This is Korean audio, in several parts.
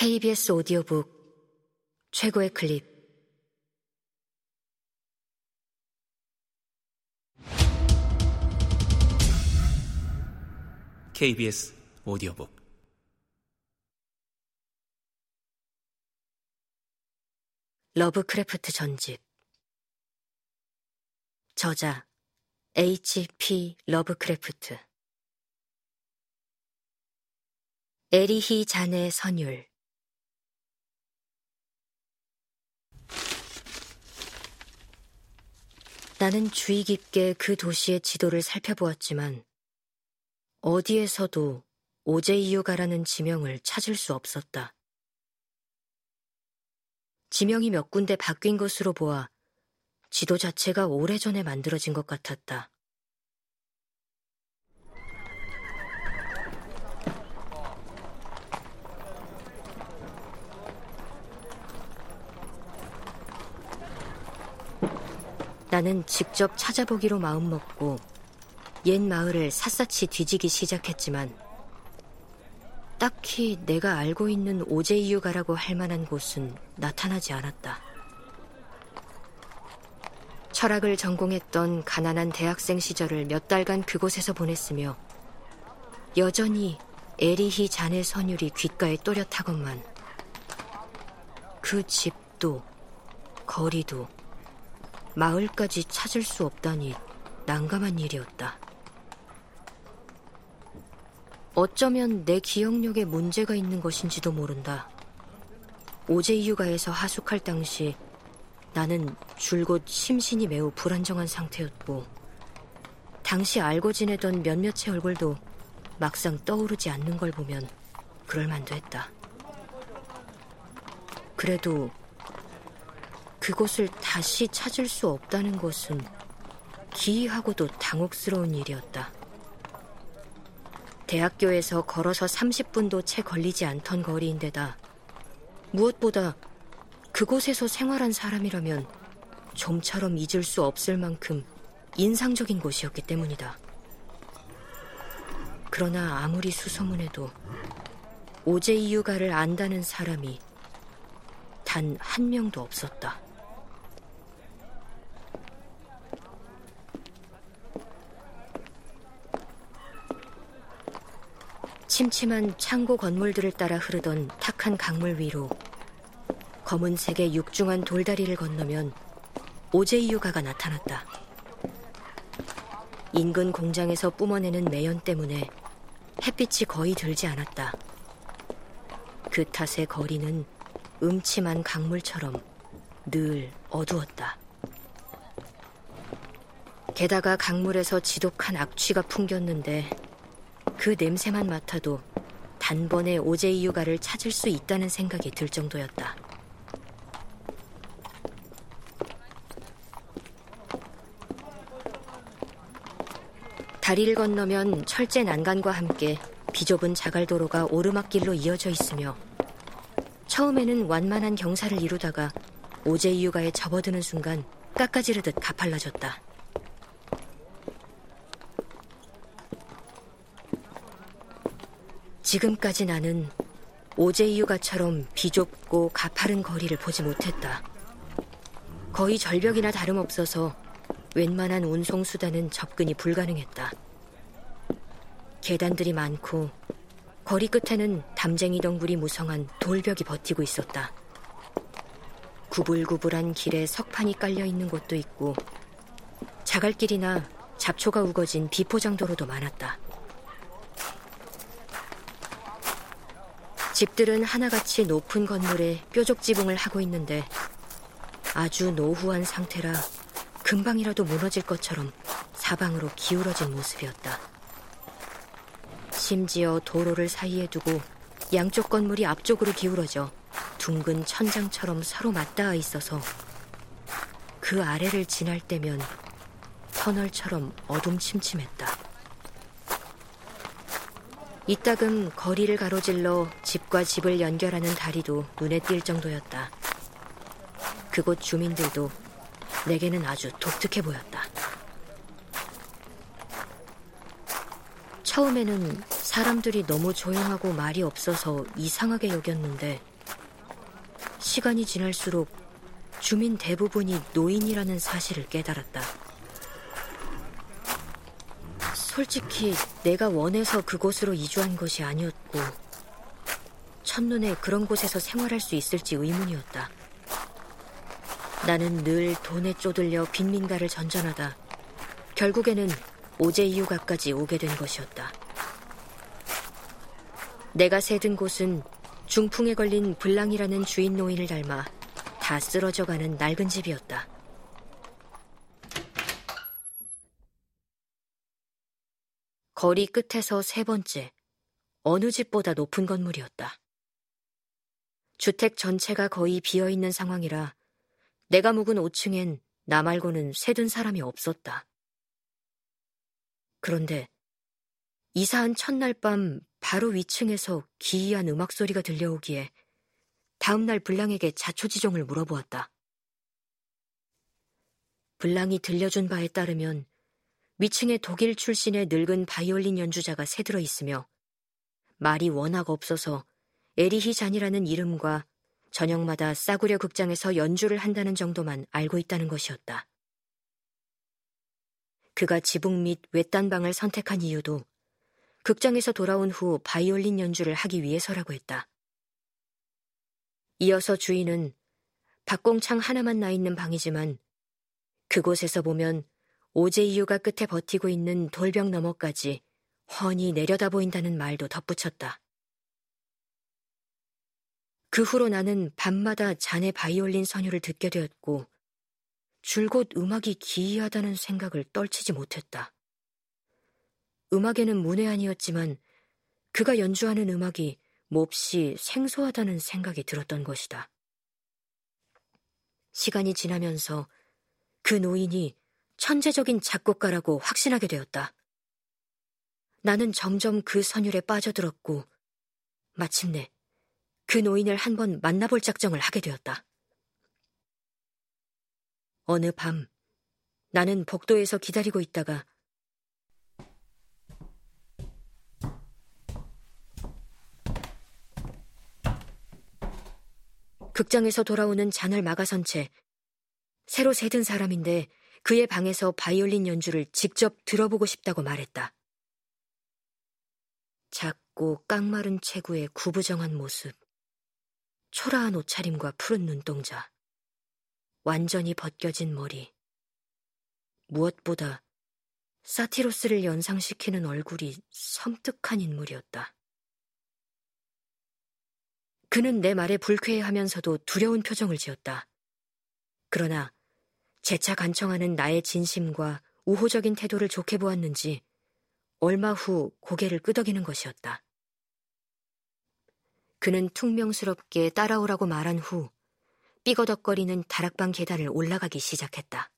KBS 오디오북 최고의 클립. KBS 오디오북. 러브크래프트 전집. 저자 H.P. 러브크래프트. 에리히 잔의 선율 나는 주의 깊게 그 도시의 지도를 살펴보았지만 어디에서도 오제이유가라는 지명을 찾을 수 없었다. 지명이 몇 군데 바뀐 것으로 보아 지도 자체가 오래전에 만들어진 것 같았다. 나는 직접 찾아보기로 마음먹고 옛 마을을 샅샅이 뒤지기 시작했지만 딱히 내가 알고 있는 오제이유가라고 할 만한 곳은 나타나지 않았다. 철학을 전공했던 가난한 대학생 시절을 몇 달간 그곳에서 보냈으며 여전히 에리히 자네 선율이 귓가에 또렷하건만 그 집도 거리도 마을까지 찾을 수 없다니 난감한 일이었다. 어쩌면 내 기억력에 문제가 있는 것인지도 모른다. 오제 이유가에서 하숙할 당시 나는 줄곧 심신이 매우 불안정한 상태였고 당시 알고 지내던 몇몇의 얼굴도 막상 떠오르지 않는 걸 보면 그럴만도 했다. 그래도 그곳을 다시 찾을 수 없다는 것은 기이하고도 당혹스러운 일이었다. 대학교에서 걸어서 30분도 채 걸리지 않던 거리인데다 무엇보다 그곳에서 생활한 사람이라면 좀처럼 잊을 수 없을 만큼 인상적인 곳이었기 때문이다. 그러나 아무리 수소문해도 오제 이유가를 안다는 사람이 단 한 명도 없었다. 침침한 창고 건물들을 따라 흐르던 탁한 강물 위로 검은색의 육중한 돌다리를 건너면 오제이유가가 나타났다. 인근 공장에서 뿜어내는 매연 때문에 햇빛이 거의 들지 않았다. 그 탓에 거리는 음침한 강물처럼 늘 어두웠다. 게다가 강물에서 지독한 악취가 풍겼는데 그 냄새만 맡아도 단번에 오제이 유가를 찾을 수 있다는 생각이 들 정도였다. 다리를 건너면 철제 난간과 함께 비좁은 자갈도로가 오르막길로 이어져 있으며 처음에는 완만한 경사를 이루다가 오제이 유가에 접어드는 순간 깎아지르듯 가팔라졌다. 지금까지 나는 오제이유가처럼 비좁고 가파른 거리를 보지 못했다. 거의 절벽이나 다름없어서 웬만한 운송수단은 접근이 불가능했다. 계단들이 많고 거리 끝에는 담쟁이 덩굴이 무성한 돌벽이 버티고 있었다. 구불구불한 길에 석판이 깔려 있는 곳도 있고 자갈길이나 잡초가 우거진 비포장도로도 많았다. 집들은 하나같이 높은 건물에 뾰족 지붕을 하고 있는데 아주 노후한 상태라 금방이라도 무너질 것처럼 사방으로 기울어진 모습이었다. 심지어 도로를 사이에 두고 양쪽 건물이 앞쪽으로 기울어져 둥근 천장처럼 서로 맞닿아 있어서 그 아래를 지날 때면 터널처럼 어둠침침했다. 이따금 거리를 가로질러 집과 집을 연결하는 다리도 눈에 띌 정도였다. 그곳 주민들도 내게는 아주 독특해 보였다. 처음에는 사람들이 너무 조용하고 말이 없어서 이상하게 여겼는데 시간이 지날수록 주민 대부분이 노인이라는 사실을 깨달았다. 솔직히 내가 원해서 그곳으로 이주한 것이 아니었고 첫눈에 그런 곳에서 생활할 수 있을지 의문이었다. 나는 늘 돈에 쪼들려 빈민가를 전전하다 결국에는 오제이유가까지 오게 된 것이었다. 내가 새든 곳은 중풍에 걸린 블랑이라는 주인 노인을 닮아 다 쓰러져가는 낡은 집이었다. 거리 끝에서 세 번째, 어느 집보다 높은 건물이었다. 주택 전체가 거의 비어 있는 상황이라 내가 묵은 5층엔 나 말고는 새든 사람이 없었다. 그런데 이사한 첫날 밤 바로 위층에서 기이한 음악 소리가 들려오기에 다음날 블랑에게 자초지종을 물어보았다. 블랑이 들려준 바에 따르면 위층에 독일 출신의 늙은 바이올린 연주자가 새들어 있으며 말이 워낙 없어서 에리히 잔이라는 이름과 저녁마다 싸구려 극장에서 연주를 한다는 정도만 알고 있다는 것이었다. 그가 지붕 및 외딴방을 선택한 이유도 극장에서 돌아온 후 바이올린 연주를 하기 위해서라고 했다. 이어서 주인은 박공창 하나만 나 있는 방이지만 그곳에서 보면 오제이유가 끝에 버티고 있는 돌벽 너머까지 훤히 내려다 보인다는 말도 덧붙였다. 그 후로 나는 밤마다 자네 바이올린 선율을 듣게 되었고 줄곧 음악이 기이하다는 생각을 떨치지 못했다. 음악에는 문외한이었지만 그가 연주하는 음악이 몹시 생소하다는 생각이 들었던 것이다. 시간이 지나면서 그 노인이 천재적인 작곡가라고 확신하게 되었다. 나는 점점 그 선율에 빠져들었고 마침내 그 노인을 한 번 만나볼 작정을 하게 되었다. 어느 밤 나는 복도에서 기다리고 있다가 극장에서 돌아오는 잔을 막아선 채 새로 새든 사람인데 그의 방에서 바이올린 연주를 직접 들어보고 싶다고 말했다. 작고 깡마른 체구의 구부정한 모습, 초라한 옷차림과 푸른 눈동자. 완전히 벗겨진 머리. 무엇보다 사티로스를 연상시키는 얼굴이 섬뜩한 인물이었다. 그는 내 말에 불쾌해하면서도 두려운 표정을 지었다. 그러나 재차 간청하는 나의 진심과 우호적인 태도를 좋게 보았는지 얼마 후 고개를 끄덕이는 것이었다. 그는 퉁명스럽게 따라오라고 말한 후 삐거덕거리는 다락방 계단을 올라가기 시작했다.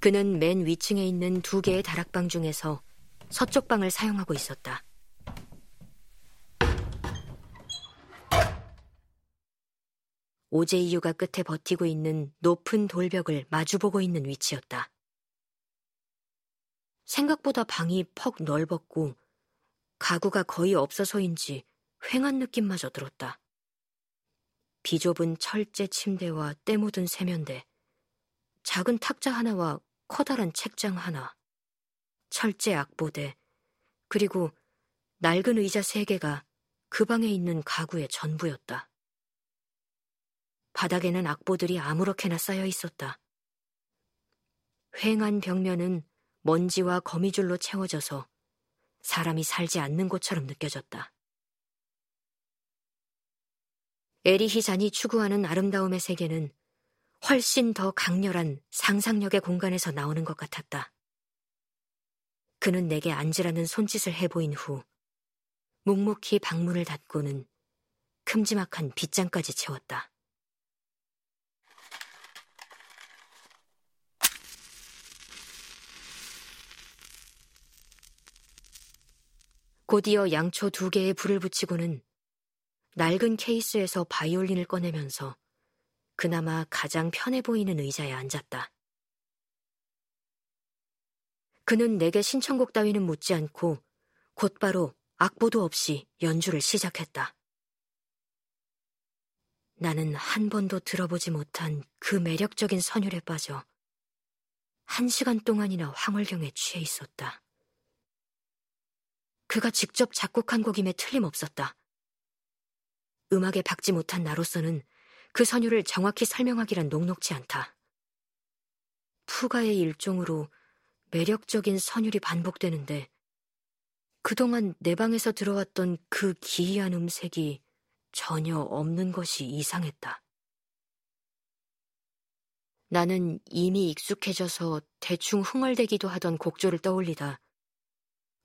그는 맨 위층에 있는 두 개의 다락방 중에서 서쪽 방을 사용하고 있었다. 오제이유가 끝에 버티고 있는 높은 돌벽을 마주보고 있는 위치였다. 생각보다 방이 퍽 넓었고 가구가 거의 없어서인지 휑한 느낌마저 들었다. 비좁은 철제 침대와 때 묻은 세면대, 작은 탁자 하나와 커다란 책장 하나, 철제 악보대, 그리고 낡은 의자 세 개가 그 방에 있는 가구의 전부였다. 바닥에는 악보들이 아무렇게나 쌓여 있었다. 휑한 벽면은 먼지와 거미줄로 채워져서 사람이 살지 않는 곳처럼 느껴졌다. 에리히 잔이 추구하는 아름다움의 세계는 훨씬 더 강렬한 상상력의 공간에서 나오는 것 같았다. 그는 내게 앉으라는 손짓을 해보인 후 묵묵히 방문을 닫고는 큼지막한 빗장까지 채웠다. 곧이어 양초 두 개에 불을 붙이고는 낡은 케이스에서 바이올린을 꺼내면서 그나마 가장 편해 보이는 의자에 앉았다. 그는 내게 신청곡 따위는 묻지 않고 곧바로 악보도 없이 연주를 시작했다. 나는 한 번도 들어보지 못한 그 매력적인 선율에 빠져 한 시간 동안이나 황홀경에 취해 있었다. 그가 직접 작곡한 곡임에 틀림없었다. 음악에 박지 못한 나로서는 그 선율을 정확히 설명하기란 녹록지 않다. 푸가의 일종으로 매력적인 선율이 반복되는데 그동안 내 방에서 들어왔던 그 기이한 음색이 전혀 없는 것이 이상했다. 나는 이미 익숙해져서 대충 흥얼대기도 하던 곡조를 떠올리다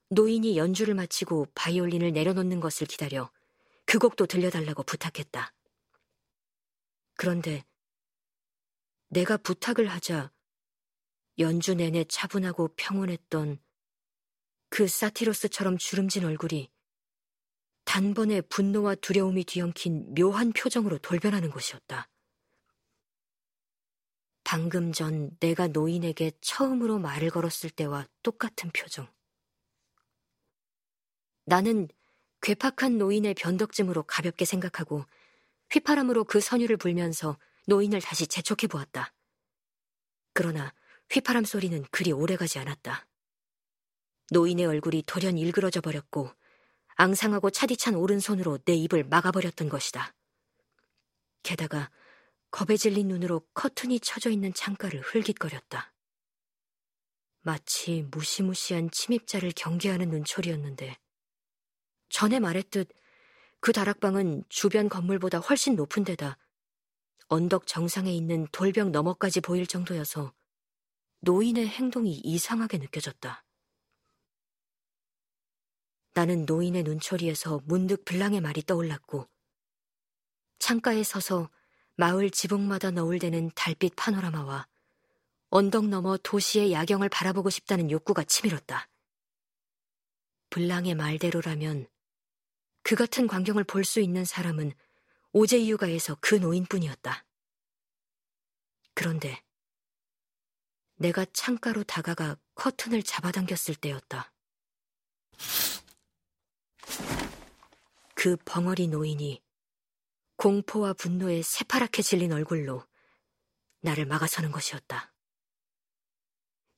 노인이 연주를 마치고 바이올린을 내려놓는 것을 기다려 그 곡도 들려달라고 부탁했다. 그런데 내가 부탁을 하자 연주 내내 차분하고 평온했던 그 사티로스처럼 주름진 얼굴이 단번에 분노와 두려움이 뒤엉킨 묘한 표정으로 돌변하는 것이었다. 방금 전 내가 노인에게 처음으로 말을 걸었을 때와 똑같은 표정. 나는 괴팍한 노인의 변덕짐으로 가볍게 생각하고 휘파람으로 그 선율을 불면서 노인을 다시 재촉해 보았다. 그러나 휘파람 소리는 그리 오래가지 않았다. 노인의 얼굴이 돌연 일그러져 버렸고 앙상하고 차디찬 오른손으로 내 입을 막아버렸던 것이다. 게다가 겁에 질린 눈으로 커튼이 쳐져 있는 창가를 흘깃거렸다. 마치 무시무시한 침입자를 경계하는 눈초리였는데 전에 말했듯 그 다락방은 주변 건물보다 훨씬 높은 데다 언덕 정상에 있는 돌벽 너머까지 보일 정도여서 노인의 행동이 이상하게 느껴졌다. 나는 노인의 눈초리에서 문득 블랑의 말이 떠올랐고 창가에 서서 마을 지붕마다 너울대는 달빛 파노라마와 언덕 너머 도시의 야경을 바라보고 싶다는 욕구가 치밀었다. 블랑의 말대로라면 그 같은 광경을 볼 수 있는 사람은 오제 이유가에서 그 노인뿐이었다. 그런데 내가 창가로 다가가 커튼을 잡아당겼을 때였다. 그 벙어리 노인이 공포와 분노에 새파랗게 질린 얼굴로 나를 막아서는 것이었다.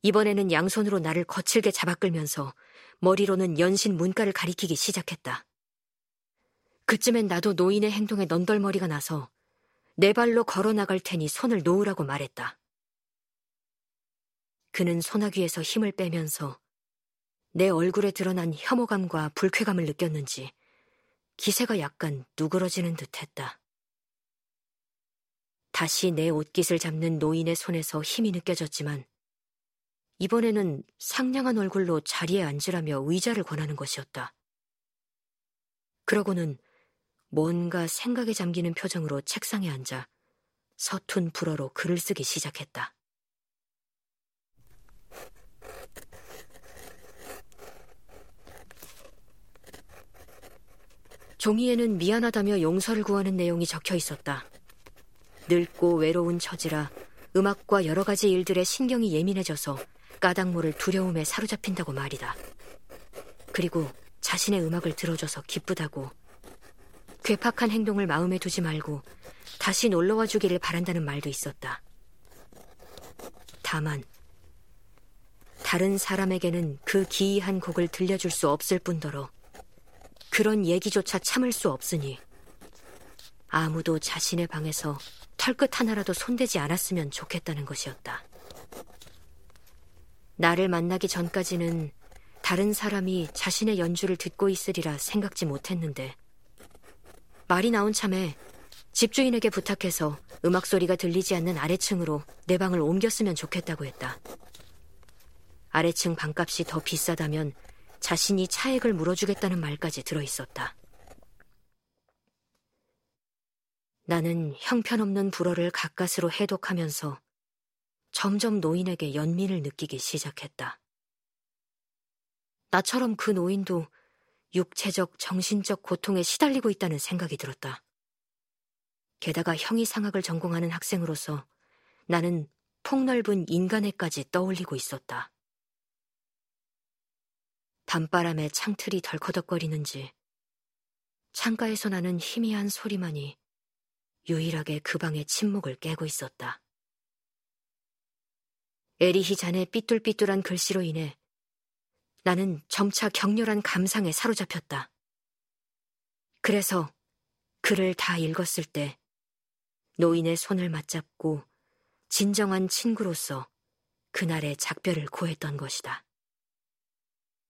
이번에는 양손으로 나를 거칠게 잡아끌면서 머리로는 연신 문가를 가리키기 시작했다. 그쯤엔 나도 노인의 행동에 넌덜머리가 나서 내 발로 걸어 나갈 테니 손을 놓으라고 말했다. 그는 소나귀에서 힘을 빼면서 내 얼굴에 드러난 혐오감과 불쾌감을 느꼈는지 기세가 약간 누그러지는 듯 했다. 다시 내 옷깃을 잡는 노인의 손에서 힘이 느껴졌지만 이번에는 상냥한 얼굴로 자리에 앉으라며 의자를 권하는 것이었다. 그러고는 뭔가 생각에 잠기는 표정으로 책상에 앉아 서툰 불어로 글을 쓰기 시작했다. 종이에는 미안하다며 용서를 구하는 내용이 적혀 있었다. 늙고 외로운 처지라 음악과 여러 가지 일들에 신경이 예민해져서 까닭 모를 두려움에 사로잡힌다고 말이다. 그리고 자신의 음악을 들어줘서 기쁘다고 괴팍한 행동을 마음에 두지 말고 다시 놀러와 주기를 바란다는 말도 있었다. 다만 다른 사람에게는 그 기이한 곡을 들려줄 수 없을 뿐더러 그런 얘기조차 참을 수 없으니 아무도 자신의 방에서 털끝 하나라도 손대지 않았으면 좋겠다는 것이었다. 나를 만나기 전까지는 다른 사람이 자신의 연주를 듣고 있으리라 생각지 못했는데 말이 나온 참에 집주인에게 부탁해서 음악 소리가 들리지 않는 아래층으로 내 방을 옮겼으면 좋겠다고 했다. 아래층 방값이 더 비싸다면 자신이 차액을 물어주겠다는 말까지 들어 있었다. 나는 형편없는 불어를 가까스로 해독하면서 점점 노인에게 연민을 느끼기 시작했다. 나처럼 그 노인도 육체적, 정신적 고통에 시달리고 있다는 생각이 들었다. 게다가 형이상학을 전공하는 학생으로서 나는 폭넓은 인간애까지 떠올리고 있었다. 밤바람에 창틀이 덜커덕거리는지 창가에서 나는 희미한 소리만이 유일하게 그 방의 침묵을 깨고 있었다. 에리히 잔의 삐뚤삐뚤한 글씨로 인해 나는 점차 격렬한 감상에 사로잡혔다. 그래서 글을 다 읽었을 때 노인의 손을 맞잡고 진정한 친구로서 그날의 작별을 고했던 것이다.